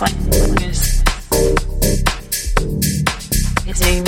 It's is a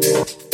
Thank.